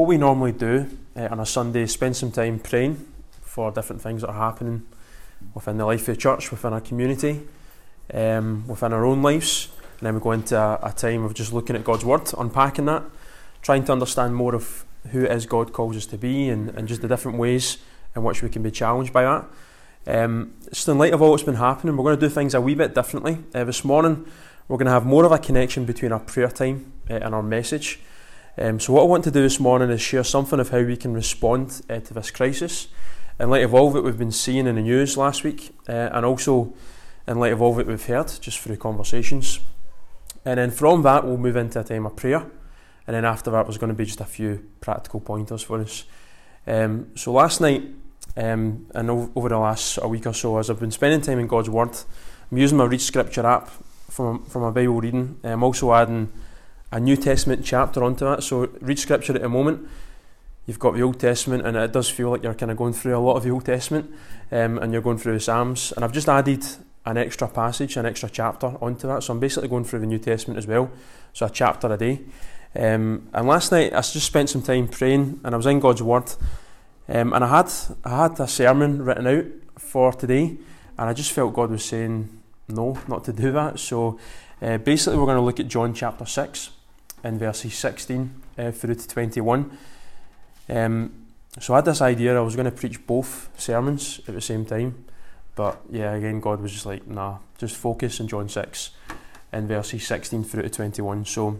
what we normally do uh, on a Sunday is spend some time praying for different things that are happening within the life of the church, within our community, um, within our own lives. And then we go into a, a, time of just looking at God's Word, unpacking that, trying to understand more of who it is God calls us to be and, and just the different ways in which we can be challenged by that. Um, just in light of all that's been happening, we're going to do things a wee bit differently. Uh, this morning, we're going to have more of a connection between our prayer time uh, and our message. Um, so, what I want to do this morning is share something of how we can respond uh, to this crisis in light of all that we've been seeing in the news last week, uh, and also in light of all that we've heard just through conversations. And then from that, we'll move into a time of prayer. And then after that, there's going to be just a few practical pointers for us. Um, so last night, um, and over the last a week or so, as I've been spending time in God's Word, I'm using my Read Scripture app from, from my Bible reading. I'm also adding a New Testament chapter onto that. So read Scripture at the moment. You've got the Old Testament, and it does feel like you're kind of going through a lot of the Old Testament, um, and you're going through the Psalms. And I've just added an extra passage, an extra chapter onto that. So I'm basically going through the New Testament as well. So a chapter a day. Um, and last night I just spent some time praying, and I was in God's Word, um, and I had I had a sermon written out for today, and I just felt God was saying no, not to do that. So uh, basically, we're going to look at John chapter six in verses 16 uh, through to 21. Um, so I had this idea I was going to preach both sermons at the same time, but yeah, again, God was just like, nah, just focus on John 6 in verses 16 through to 21. So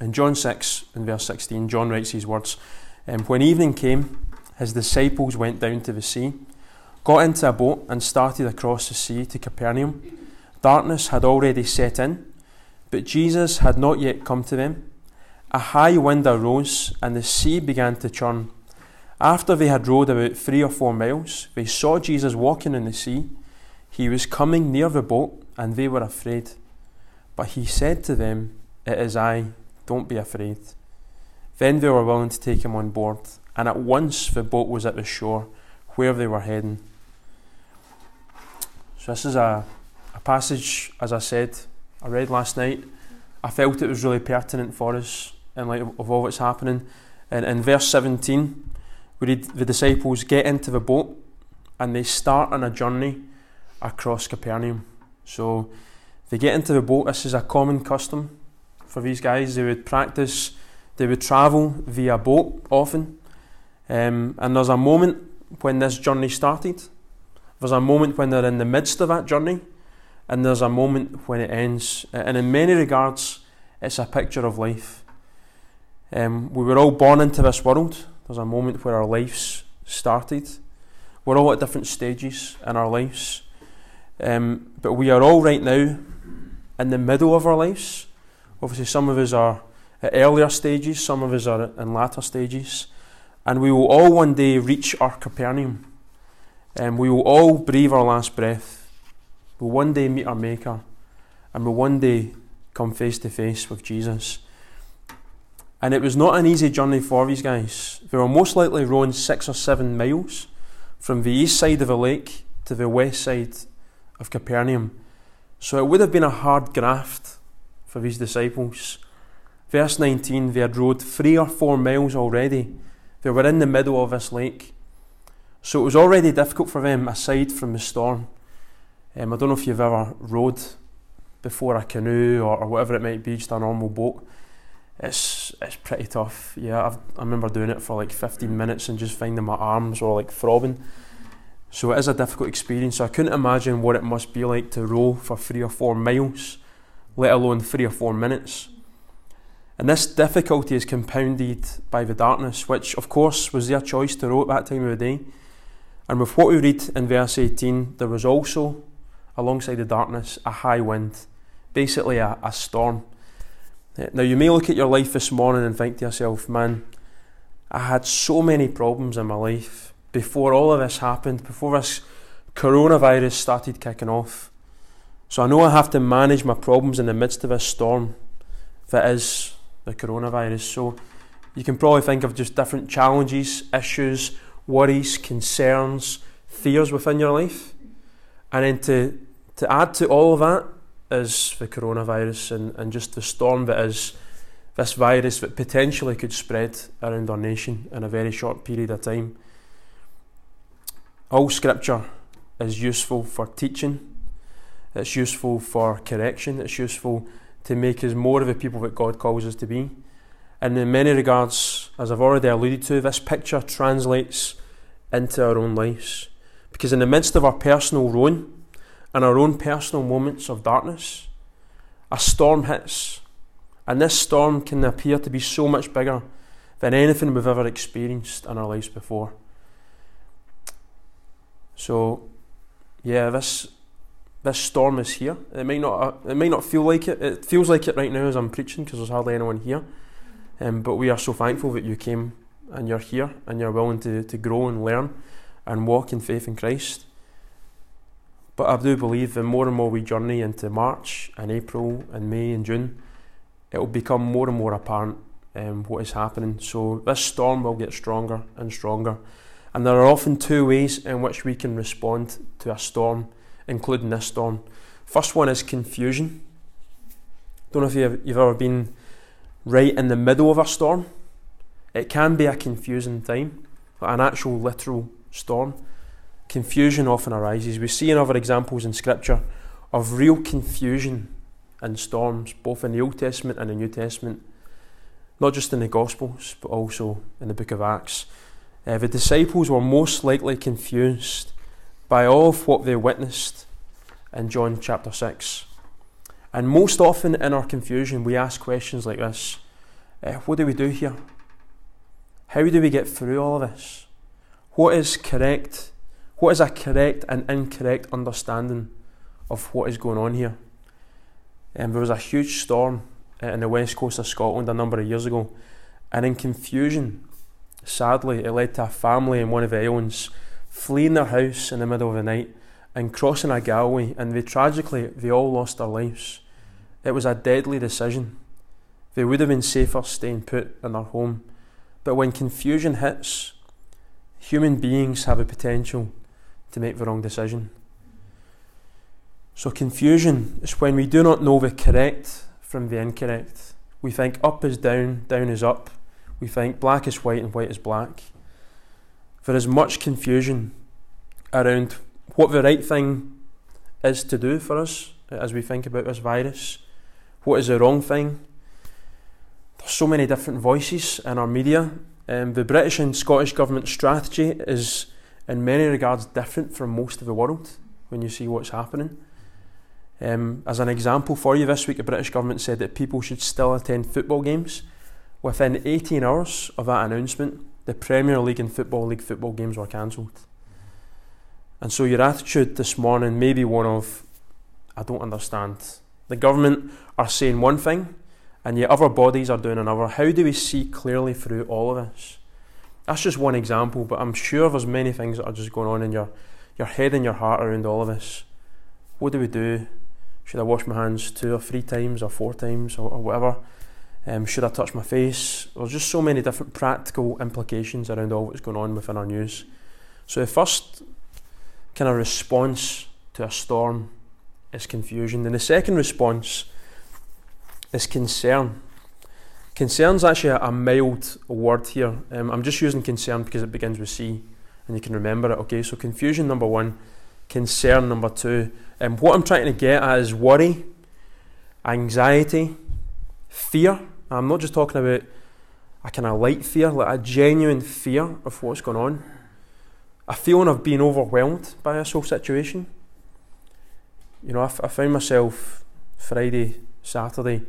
in John 6, in verse 16, John writes these words um, When evening came, his disciples went down to the sea, got into a boat, and started across the sea to Capernaum. Darkness had already set in but Jesus had not yet come to them. A high wind arose, and the sea began to churn. After they had rowed about three or four miles, they saw Jesus walking in the sea. He was coming near the boat, and they were afraid. But he said to them, It is I, don't be afraid. Then they were willing to take him on board, and at once the boat was at the shore where they were heading. So, this is a, a passage, as I said, I read last night, I felt it was really pertinent for us in light of, of all that's happening. And in verse 17, we read the disciples get into the boat and they start on a journey across Capernaum. So they get into the boat. This is a common custom for these guys. They would practice, they would travel via boat often. Um, and there's a moment when this journey started. There's a moment when they're in the midst of that journey and there's a moment when it ends. And in many regards, it's a picture of life. Um, we were all born into this world. There's a moment where our lives started. We're all at different stages in our lives. Um, but we are all right now in the middle of our lives. Obviously, some of us are at earlier stages, some of us are in latter stages. And we will all one day reach our Capernaum. And um, we will all breathe our last breath We'll one day meet our Maker and we'll one day come face to face with Jesus. And it was not an easy journey for these guys. They were most likely rowing six or seven miles from the east side of the lake to the west side of Capernaum. So it would have been a hard graft for these disciples. Verse 19 they had rowed three or four miles already. They were in the middle of this lake. So it was already difficult for them aside from the storm. Um, I don't know if you've ever rowed before a canoe or, or, whatever it might be, just a normal boat. It's it's pretty tough. Yeah, I've, i remember doing it for like 15 minutes and just finding my arms were like throbbing. So it is a difficult experience. So I couldn't imagine what it must be like to row for three or four miles, let alone three or four minutes. And this difficulty is compounded by the darkness, which of course was their choice to row at that time of the day. And with what we read in verse 18, there was also alongside the darkness, a high wind, basically a, a storm. Eh, now, you may look at your life this morning and think to yourself, man, I had so many problems in my life before all of this happened, before this coronavirus started kicking off. So I know I have to manage my problems in the midst of this storm that is the coronavirus. So you can probably think of just different challenges, issues, worries, concerns, fears within your life. And then to to add to all of that is the coronavirus and, and just the storm that is this virus that potentially could spread around our nation in a very short period of time. All scripture is useful for teaching, it's useful for correction, it's useful to make us more of the people that God calls us to be. And in many regards, as I've already alluded to, this picture translates into our own lives. Because in the midst of our personal ruin and our own personal moments of darkness, a storm hits. And this storm can appear to be so much bigger than anything we've ever experienced in our lives before. So, yeah, this this storm is here. It might not it might not feel like it. It feels like it right now as I'm preaching because there's hardly anyone here. Um, but we are so thankful that you came and you're here and you're willing to, to grow and learn and walk in faith in Christ. But I do believe the more and more we journey into March and April and May and June, it will become more and more apparent um, what is happening. So this storm will get stronger and stronger. And there are often two ways in which we can respond to a storm, including this storm. First one is confusion. Don't know if you've, you've ever been right in the middle of a storm. It can be a confusing time, an actual literal storm. Confusion often arises. We see in other examples in Scripture of real confusion and storms, both in the Old Testament and the New Testament, not just in the Gospels, but also in the book of Acts. Uh, the disciples were most likely confused by all of what they witnessed in John chapter 6. And most often in our confusion, we ask questions like this uh, What do we do here? How do we get through all of this? What is correct? What is a correct and incorrect understanding of what is going on here? Um, there was a huge storm uh, in the west coast of Scotland a number of years ago, and in confusion, sadly, it led to a family in one of the islands fleeing their house in the middle of the night and crossing a causeway, and they tragically they all lost their lives. It was a deadly decision. They would have been safer staying put in their home. But when confusion hits, human beings have a potential to make the wrong decision. So, confusion is when we do not know the correct from the incorrect. We think up is down, down is up. We think black is white and white is black. There is much confusion around what the right thing is to do for us as we think about this virus. What is the wrong thing? There's so many different voices in our media. Um, the British and Scottish government strategy is, in many regards, different from most of the world when you see what's happening. Um, as an example for you, this week the British government said that people should still attend football games. Within 18 hours of that announcement, the Premier League and Football League football games were cancelled. And so your attitude this morning may be one of, I don't understand. The government are saying one thing, and yet other bodies are doing another. How do we see clearly through all of this? That's just one example, but I'm sure there's many things that are just going on in your, your head and your heart around all of this. What do we do? Should I wash my hands two or three times or four times or, or whatever? Um, should I touch my face? There's just so many different practical implications around all what's going on within our news. So the first kind of response to a storm is confusion. And the second response is concern. Concern is actually a, a mild word here. Um, I'm just using concern because it begins with C and you can remember it. Okay, so confusion number one, concern number two. Um, what I'm trying to get at is worry, anxiety, fear. I'm not just talking about a kind of light fear, like a genuine fear of what's going on. A feeling of being overwhelmed by this whole situation you know, I, f- I found myself Friday, Saturday,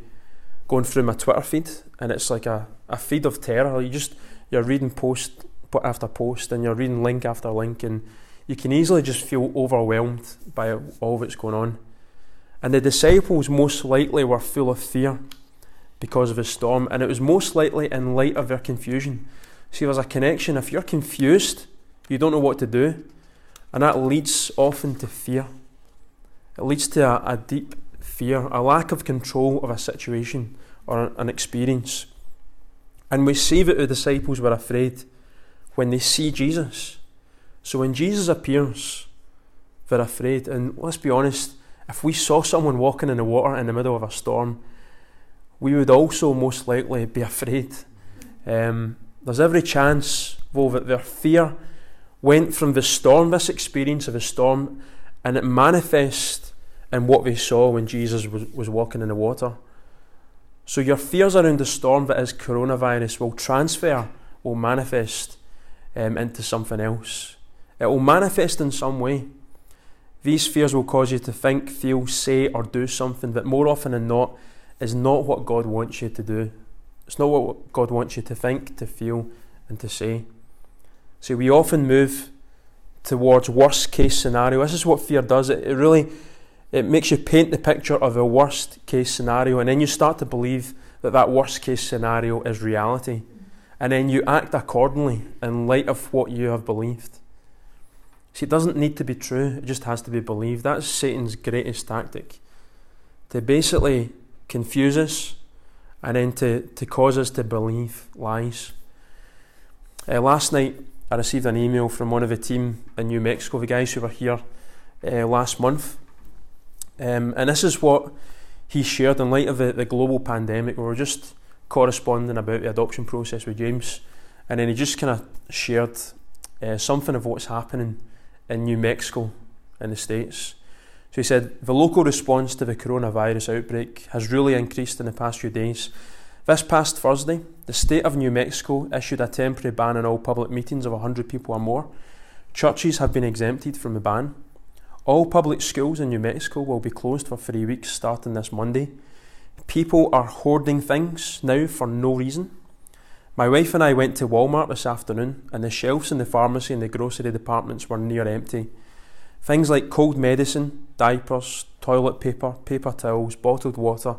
going through my Twitter feed, and it's like a, a feed of terror. You just you're reading post after post, and you're reading link after link, and you can easily just feel overwhelmed by all that's going on. And the disciples most likely were full of fear because of the storm, and it was most likely in light of their confusion. See, there's a connection. If you're confused, you don't know what to do, and that leads often to fear. It leads to a, a deep fear, a lack of control of a situation or an experience. And we see that the disciples were afraid when they see Jesus. So when Jesus appears, they're afraid. And let's be honest, if we saw someone walking in the water in the middle of a storm, we would also most likely be afraid. Um, there's every chance, though, that their fear went from the storm, this experience of a storm, and it manifests in what they saw when Jesus was, was walking in the water. So your fears around the storm that is coronavirus will transfer, will manifest um, into something else. It will manifest in some way. These fears will cause you to think, feel, say, or do something that more often than not is not what God wants you to do. It's not what God wants you to think, to feel, and to say. See, we often move towards worst case scenario. This is what fear does. It, it really it makes you paint the picture of a worst case scenario, and then you start to believe that that worst case scenario is reality, and then you act accordingly in light of what you have believed. See, it doesn't need to be true; it just has to be believed. That's Satan's greatest tactic to basically confuse us and then to, to cause us to believe lies. Uh, last night, I received an email from one of the team in New Mexico, the guys who were here uh, last month. Um, and this is what he shared in light of the, the global pandemic. We were just corresponding about the adoption process with James, and then he just kind of shared uh, something of what's happening in New Mexico in the States. So he said the local response to the coronavirus outbreak has really increased in the past few days this past Thursday, the state of New Mexico issued a temporary ban on all public meetings of 100 people or more. Churches have been exempted from the ban. All public schools in New Mexico will be closed for three weeks starting this Monday. People are hoarding things now for no reason. My wife and I went to Walmart this afternoon, and the shelves in the pharmacy and the grocery departments were near empty. Things like cold medicine, diapers, toilet paper, paper towels, bottled water,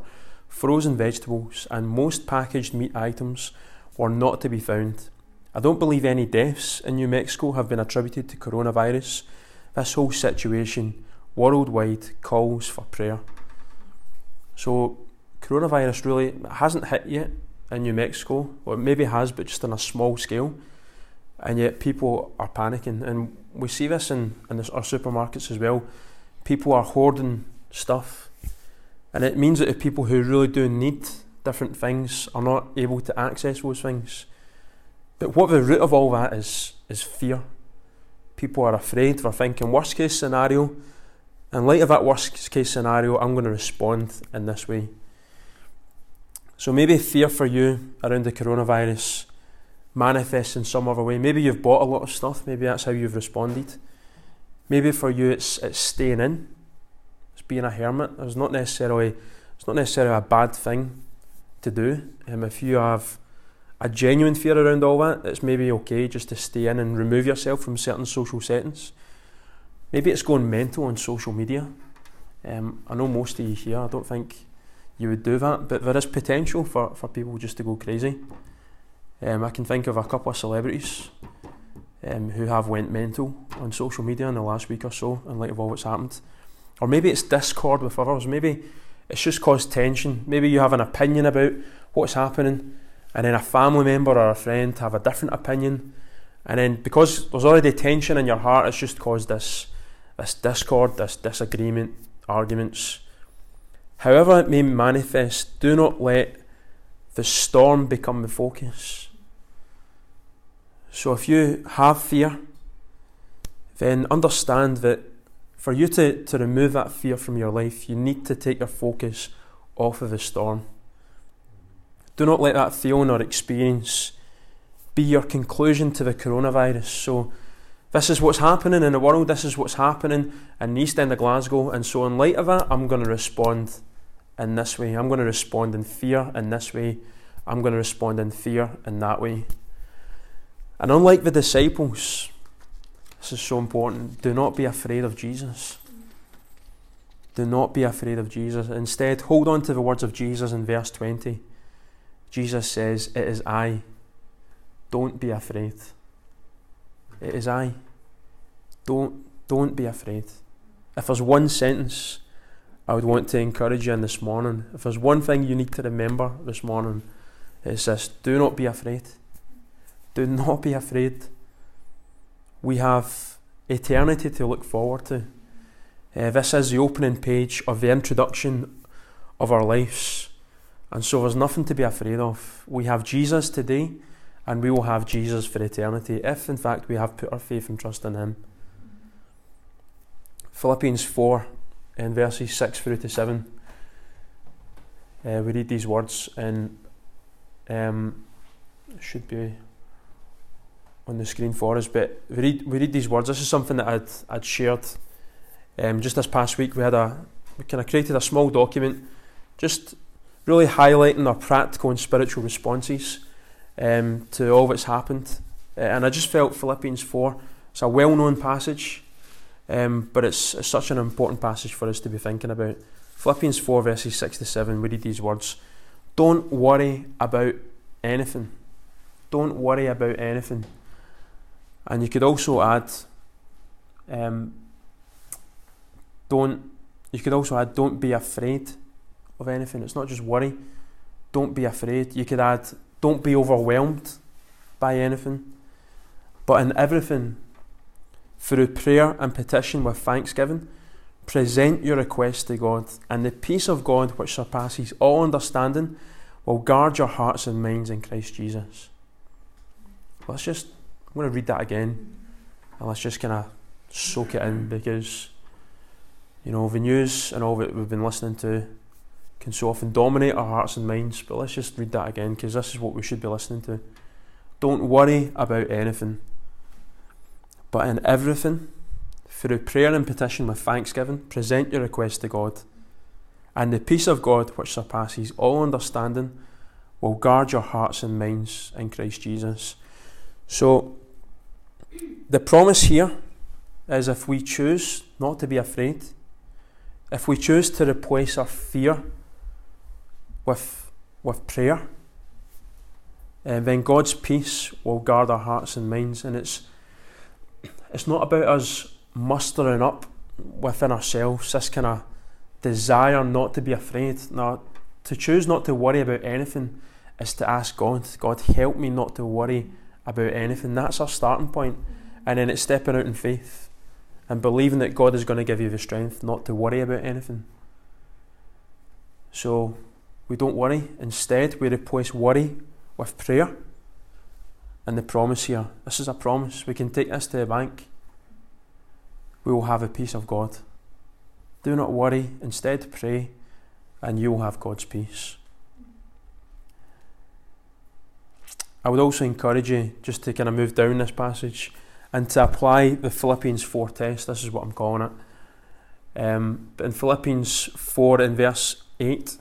frozen vegetables, and most packaged meat items were not to be found. I don't believe any deaths in New Mexico have been attributed to coronavirus. This whole situation worldwide calls for prayer. So, coronavirus really hasn't hit yet in New Mexico, or maybe has, but just on a small scale. And yet, people are panicking, and we see this in, in our supermarkets as well. People are hoarding stuff and it means that the people who really do need different things are not able to access those things. But what the root of all that is, is fear. People are afraid, they're thinking, worst case scenario. In light of that worst case scenario, I'm going to respond in this way. So maybe fear for you around the coronavirus manifests in some other way. Maybe you've bought a lot of stuff, maybe that's how you've responded. Maybe for you it's, it's staying in It's being a hermit. It's not necessarily it's not necessarily a bad thing to do. Um, if you have a genuine fear around all that, it's maybe okay just to stay in and remove yourself from certain social settings. Maybe it's going mental on social media. Um, I know most of you here, I don't think you would do that, but there is potential for, for people just to go crazy. Um, I can think of a couple of celebrities um, who have went mental on social media in the last week or so in light of all that's happened. Or maybe it's discord with others. Maybe it's just caused tension. Maybe you have an opinion about what's happening, and then a family member or a friend have a different opinion. And then because there's already tension in your heart, it's just caused this this discord, this disagreement, arguments. However it may manifest, do not let the storm become the focus. So if you have fear, then understand that for you to, to remove that fear from your life, you need to take your focus off of the storm. Do not let that feeling or experience be your conclusion to the coronavirus. So, this is what's happening in the world, this is what's happening in the east end of Glasgow, and so in light of that, I'm going to respond in this way. I'm going to respond in fear in this way. I'm going to respond in fear in that way. And unlike the disciples, this is so important. Do not be afraid of Jesus. Do not be afraid of Jesus. Instead, hold on to the words of Jesus in verse 20. Jesus says, It is I. Don't be afraid. It is I. Don't, don't be afraid. If there's one sentence I would want to encourage you in this morning, if there's one thing you need to remember this morning, it's this do not be afraid. Do not be afraid we have eternity to look forward to. Uh, this is the opening page of the introduction of our lives. And so there's nothing to be afraid of. We have Jesus today, and we will have Jesus for eternity if, in fact, we have put our faith and trust in Him. Philippians 4, in verses 6 through to 7, uh, we read these words, and um, should be on the screen for us. But we read, we read these words. This is something that I'd, I'd shared um, just this past week. We had a we kind of created a small document, just really highlighting our practical and spiritual responses um, to all that's happened. Uh, and I just felt Philippians 4, it's a well known passage, um, but it's, it's such an important passage for us to be thinking about. Philippians 4, verses 6 to 7, we read these words Don't worry about anything. Don't worry about anything. And you could also add, um, don't, you could also add, don't be afraid of anything. It's not just worry. Don't be afraid. You could add, don't be overwhelmed by anything. But in everything, through prayer and petition with thanksgiving, present your request to God, and the peace of God, which surpasses all understanding, will guard your hearts and minds in Christ Jesus. Let's just, I'm going to read that again, and let's just kind of soak it in because, you know, the news and all that we've been listening to can so often dominate our hearts and minds. But let's just read that again because this is what we should be listening to. Don't worry about anything, but in everything, through prayer and petition with thanksgiving, present your request to God. And the peace of God, which surpasses all understanding, will guard your hearts and minds in Christ Jesus. So, the promise here is if we choose not to be afraid, if we choose to replace our fear with, with prayer, uh, then God's peace will guard our hearts and minds. And it's, it's not about us mustering up within ourselves this kind of desire not to be afraid. No, to choose not to worry about anything is to ask God, God, help me not to worry about anything. That's our starting point. And then it's stepping out in faith and believing that God is going to give you the strength not to worry about anything. So we don't worry. Instead, we replace worry with prayer. And the promise here this is a promise. We can take this to the bank. We will have a peace of God. Do not worry. Instead, pray, and you will have God's peace. I would also encourage you just to kind of move down this passage and to apply the Philippians 4 test. This is what I'm calling it. Um, in Philippians 4 in verse 8,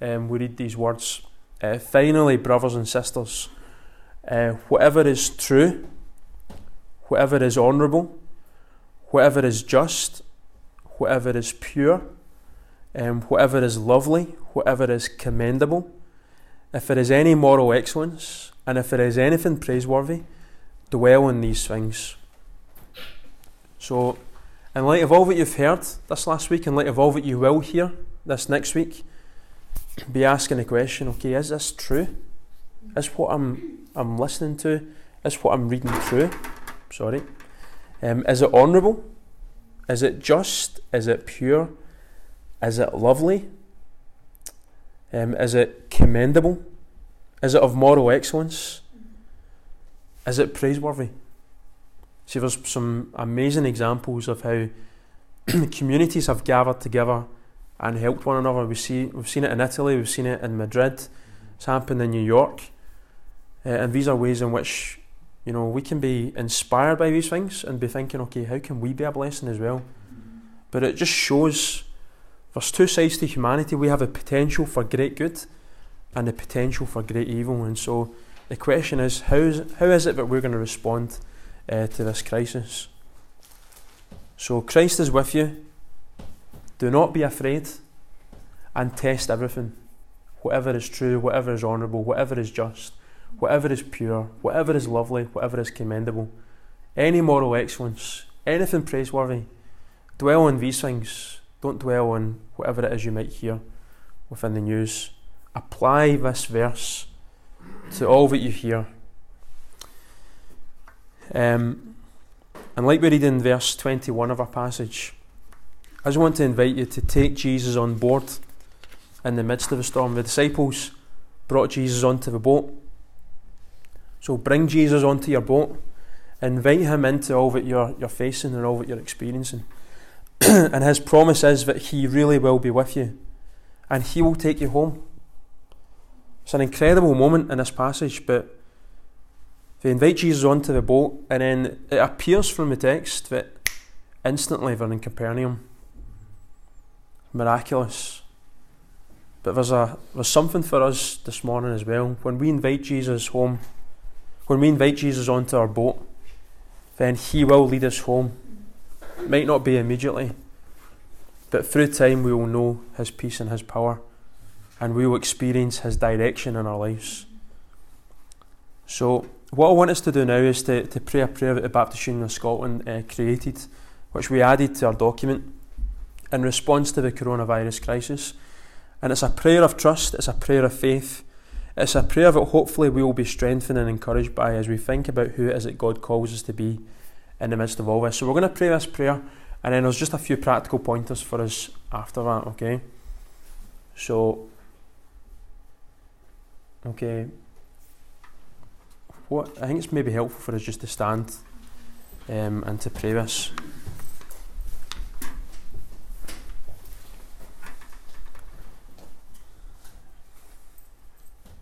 um, we read these words uh, Finally, brothers and sisters, uh, whatever is true, whatever is honourable, whatever is just, whatever is pure, um, whatever is lovely, whatever is commendable, if there is any moral excellence, and if there is anything praiseworthy, dwell on these things. So, in light of all that you've heard this last week, in light of all that you will hear this next week, be asking the question, okay, is this true? Is what I'm I'm listening to, is what I'm reading through? Sorry. Um, is it honourable? Is it just? Is it pure? Is it lovely? Um, is it commendable? Is it of moral excellence? Is it praiseworthy? See, there's some amazing examples of how communities have gathered together and helped one another. We see, we've seen it in Italy, we've seen it in Madrid, it's happened in New York. Uh, and these are ways in which you know we can be inspired by these things and be thinking, okay, how can we be a blessing as well? But it just shows there's two sides to humanity. We have a potential for great good and a potential for great evil. And so the question is, how is, how is it that we're going to respond uh, to this crisis? So Christ is with you. Do not be afraid and test everything. Whatever is true, whatever is honourable, whatever is just, whatever is pure, whatever is lovely, whatever is commendable, any moral excellence, anything praiseworthy, dwell on these things. Don't dwell on whatever it is you might hear within the news. Apply this verse to all that you hear. Um, and like we read in verse 21 of our passage, I just want to invite you to take Jesus on board in the midst of a storm. The disciples brought Jesus onto the boat. So bring Jesus onto your boat, invite him into all that you're, you're facing and all that you're experiencing. and his promise is that he really will be with you and he will take you home. It's an incredible moment in this passage, but they invite Jesus onto the boat, and then it appears from the text that instantly they're in Capernaum. Miraculous. But there's a there's something for us this morning as well. When we invite Jesus home, when we invite Jesus onto our boat, then He will lead us home. It might not be immediately, but through time we will know His peace and His power, and we will experience His direction in our lives. So, what I want us to do now is to, to pray a prayer that the Baptist Union of Scotland uh, created, which we added to our document in response to the coronavirus crisis. And it's a prayer of trust, it's a prayer of faith, it's a prayer that hopefully we will be strengthened and encouraged by as we think about who it is that God calls us to be in the midst of all this. So we're going to pray this prayer, and then there's just a few practical pointers for us after that, okay? So, okay, what I think it's maybe helpful for us just to stand um, and to pray this.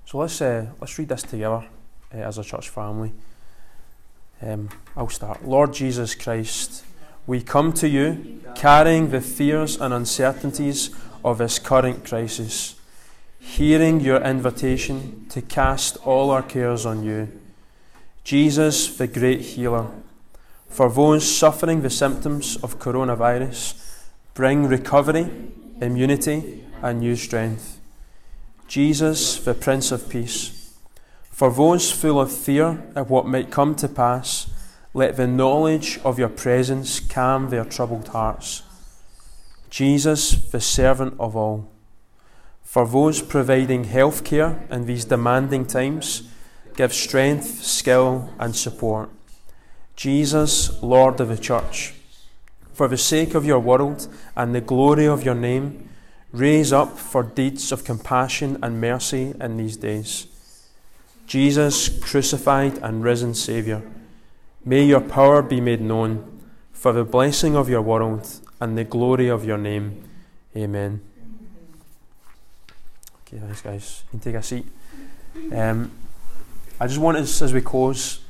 So let's uh, let's read this together uh, as a church family. Um, I'll start. Lord Jesus Christ, we come to you carrying the fears and uncertainties of this current crisis, hearing your invitation to cast all our cares on you. Jesus, the great healer, for those suffering the symptoms of coronavirus, bring recovery, immunity, and new strength. Jesus, the Prince of Peace. For those full of fear at what might come to pass, let the knowledge of your presence calm their troubled hearts. Jesus, the servant of all. For those providing health care in these demanding times, give strength, skill, and support. Jesus, Lord of the Church. For the sake of your world and the glory of your name, Raise up for deeds of compassion and mercy in these days. Jesus, crucified and risen Saviour, may your power be made known for the blessing of your world and the glory of your name. Amen. Okay, thanks, guys. You can take a seat. Um, I just want us, as we close,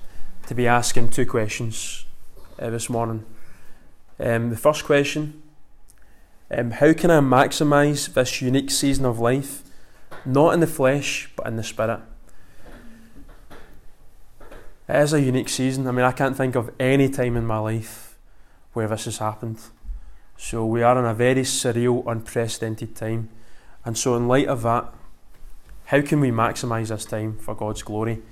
to be asking two questions uh, this morning. Um, the first question um, how can I maximise this unique season of life, not in the flesh, but in the spirit? It is a unique season. I mean, I can't think of any time in my life where this has happened. So we are in a very surreal, unprecedented time. And so, in light of that, how can we maximise this time for God's glory?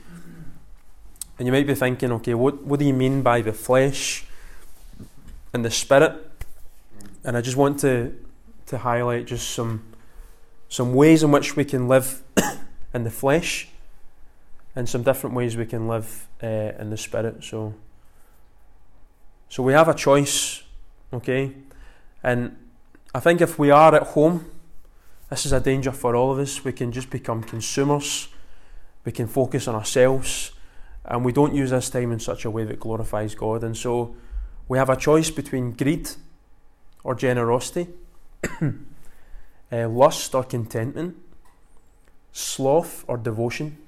And you might be thinking, okay, what, what do you mean by the flesh and the spirit? And I just want to to highlight just some some ways in which we can live in the flesh, and some different ways we can live uh, in the spirit. So, so we have a choice, okay, and I think if we are at home, this is a danger for all of us. We can just become consumers. We can focus on ourselves, and we don't use this time in such a way that glorifies God. And so, we have a choice between greed or generosity, uh, lust or contentment, sloth or devotion,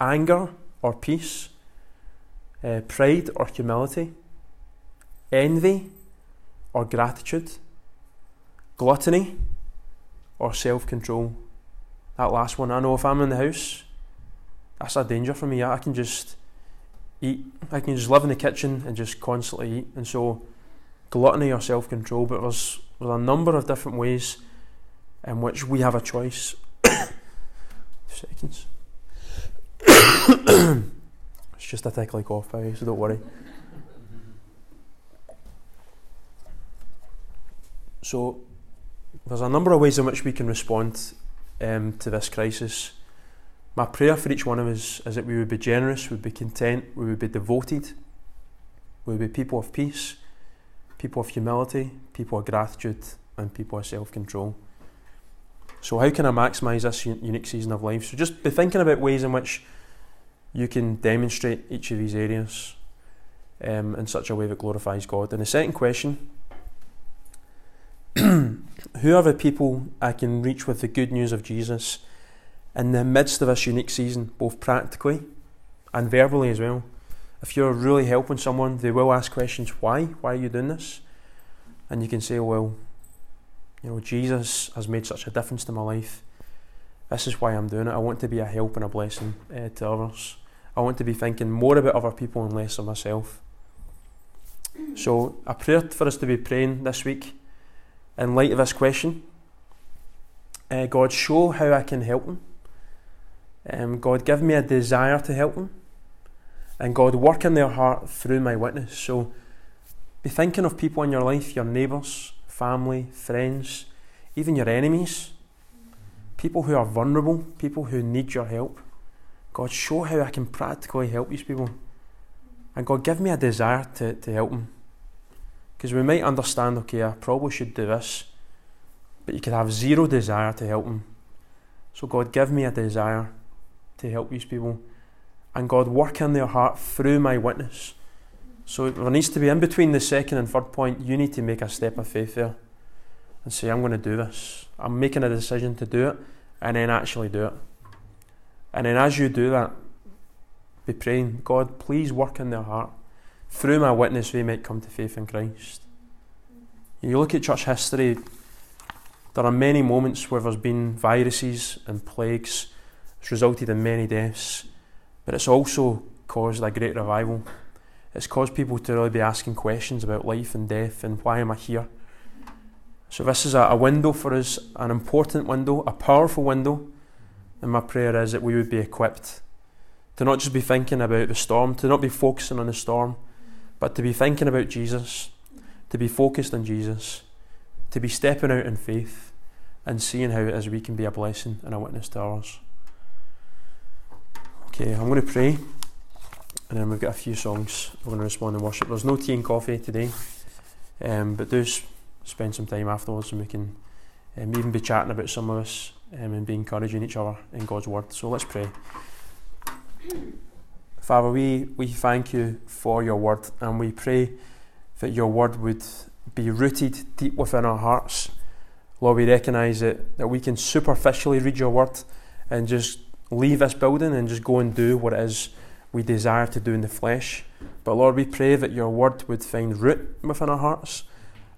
anger or peace, uh, pride or humility, envy or gratitude, gluttony or self control. That last one, I know if I'm in the house, that's a danger for me. I can just eat, I can just live in the kitchen and just constantly eat. And so gluttony or self control, but there's, there's a number of different ways in which we have a choice. seconds. it's just a tickly cough, by so don't worry. So, there's a number of ways in which we can respond um, to this crisis. My prayer for each one of us is that we would be generous, we would be content, we would be devoted, we would be people of peace, people of humility, people of gratitude, and people of self control. So, how can I maximise this unique season of life? So, just be thinking about ways in which you can demonstrate each of these areas um, in such a way that glorifies God. And the second question who are the people I can reach with the good news of Jesus in the midst of this unique season, both practically and verbally as well? If you're really helping someone, they will ask questions why? Why are you doing this? And you can say, well, you know, Jesus has made such a difference to my life. This is why I'm doing it. I want to be a help and a blessing uh, to others. I want to be thinking more about other people and less of myself. So, a prayer for us to be praying this week in light of this question uh, God, show how I can help them. Um, God, give me a desire to help them. And God, work in their heart through my witness. So, be thinking of people in your life, your neighbours, family, friends, even your enemies, people who are vulnerable, people who need your help. God, show how I can practically help these people. And God, give me a desire to, to help them. Because we might understand, okay, I probably should do this, but you could have zero desire to help them. So, God, give me a desire to help these people. And God, work in their heart through my witness. So, there needs to be in between the second and third point, you need to make a step of faith there and say, I'm going to do this. I'm making a decision to do it, and then actually do it. And then as you do that, be praying, God, please work in their heart. Through my witness, they might come to faith in Christ. You look at church history, there are many moments where there's been viruses and plagues. It's resulted in many deaths, but it's also caused a great revival. It's caused people to really be asking questions about life and death and why am I here? So, this is a, a window for us, an important window, a powerful window and my prayer is that we would be equipped to not just be thinking about the storm, to not be focusing on the storm, but to be thinking about Jesus, to be focused on Jesus, to be stepping out in faith and seeing how it is we can be a blessing and a witness to others. Okay, I'm going to pray and then we've got a few songs we're going to respond in worship. There's no tea and coffee today, um, but do spend some time afterwards and we can um, even be chatting about some of us um, and be encouraging each other in God's word. So let's pray. Father, we, we thank you for your word and we pray that your word would be rooted deep within our hearts. Lord, we recognise that, that we can superficially read your word and just leave this building and just go and do what it is we desire to do in the flesh. But Lord, we pray that your word would find root within our hearts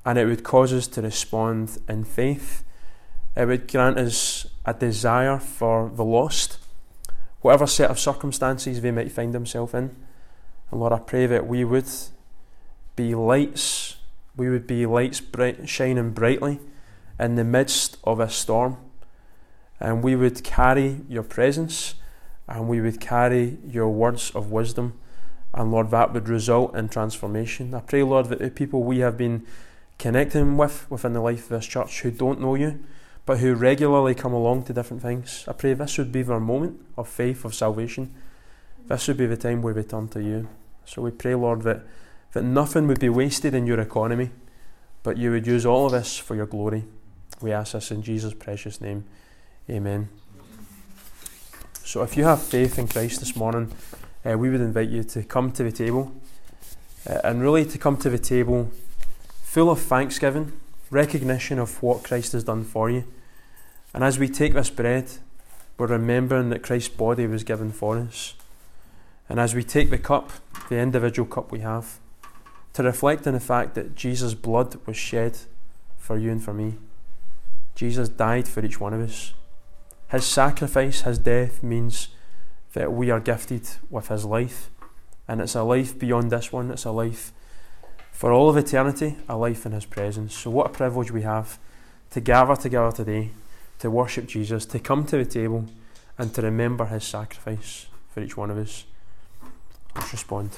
and it would cause us to respond in faith it would grant us a desire for the lost, whatever set of circumstances they might find themselves in. And Lord, I pray that we would be lights, we would be lights bright, shining brightly in the midst of a storm. And we would carry your presence and we would carry your words of wisdom. And Lord, that would result in transformation. I pray, Lord, that the people we have been connecting with within the life of this church who don't know you, but who regularly come along to different things. I pray this would be their moment of faith, of salvation. This would be the time we turn to you. So we pray, Lord, that, that nothing would be wasted in your economy, but you would use all of this for your glory. We ask this in Jesus' precious name. Amen. So if you have faith in Christ this morning, uh, we would invite you to come to the table uh, and really to come to the table full of thanksgiving, recognition of what Christ has done for you and as we take this bread, we're remembering that Christ's body was given for us. And as we take the cup, the individual cup we have, to reflect on the fact that Jesus' blood was shed for you and for me. Jesus died for each one of us. His sacrifice, his death, means that we are gifted with his life. And it's a life beyond this one, it's a life for all of eternity, a life in his presence. So, what a privilege we have to gather together today to worship Jesus, to come to the table and to remember his sacrifice for each one of us. Let's respond.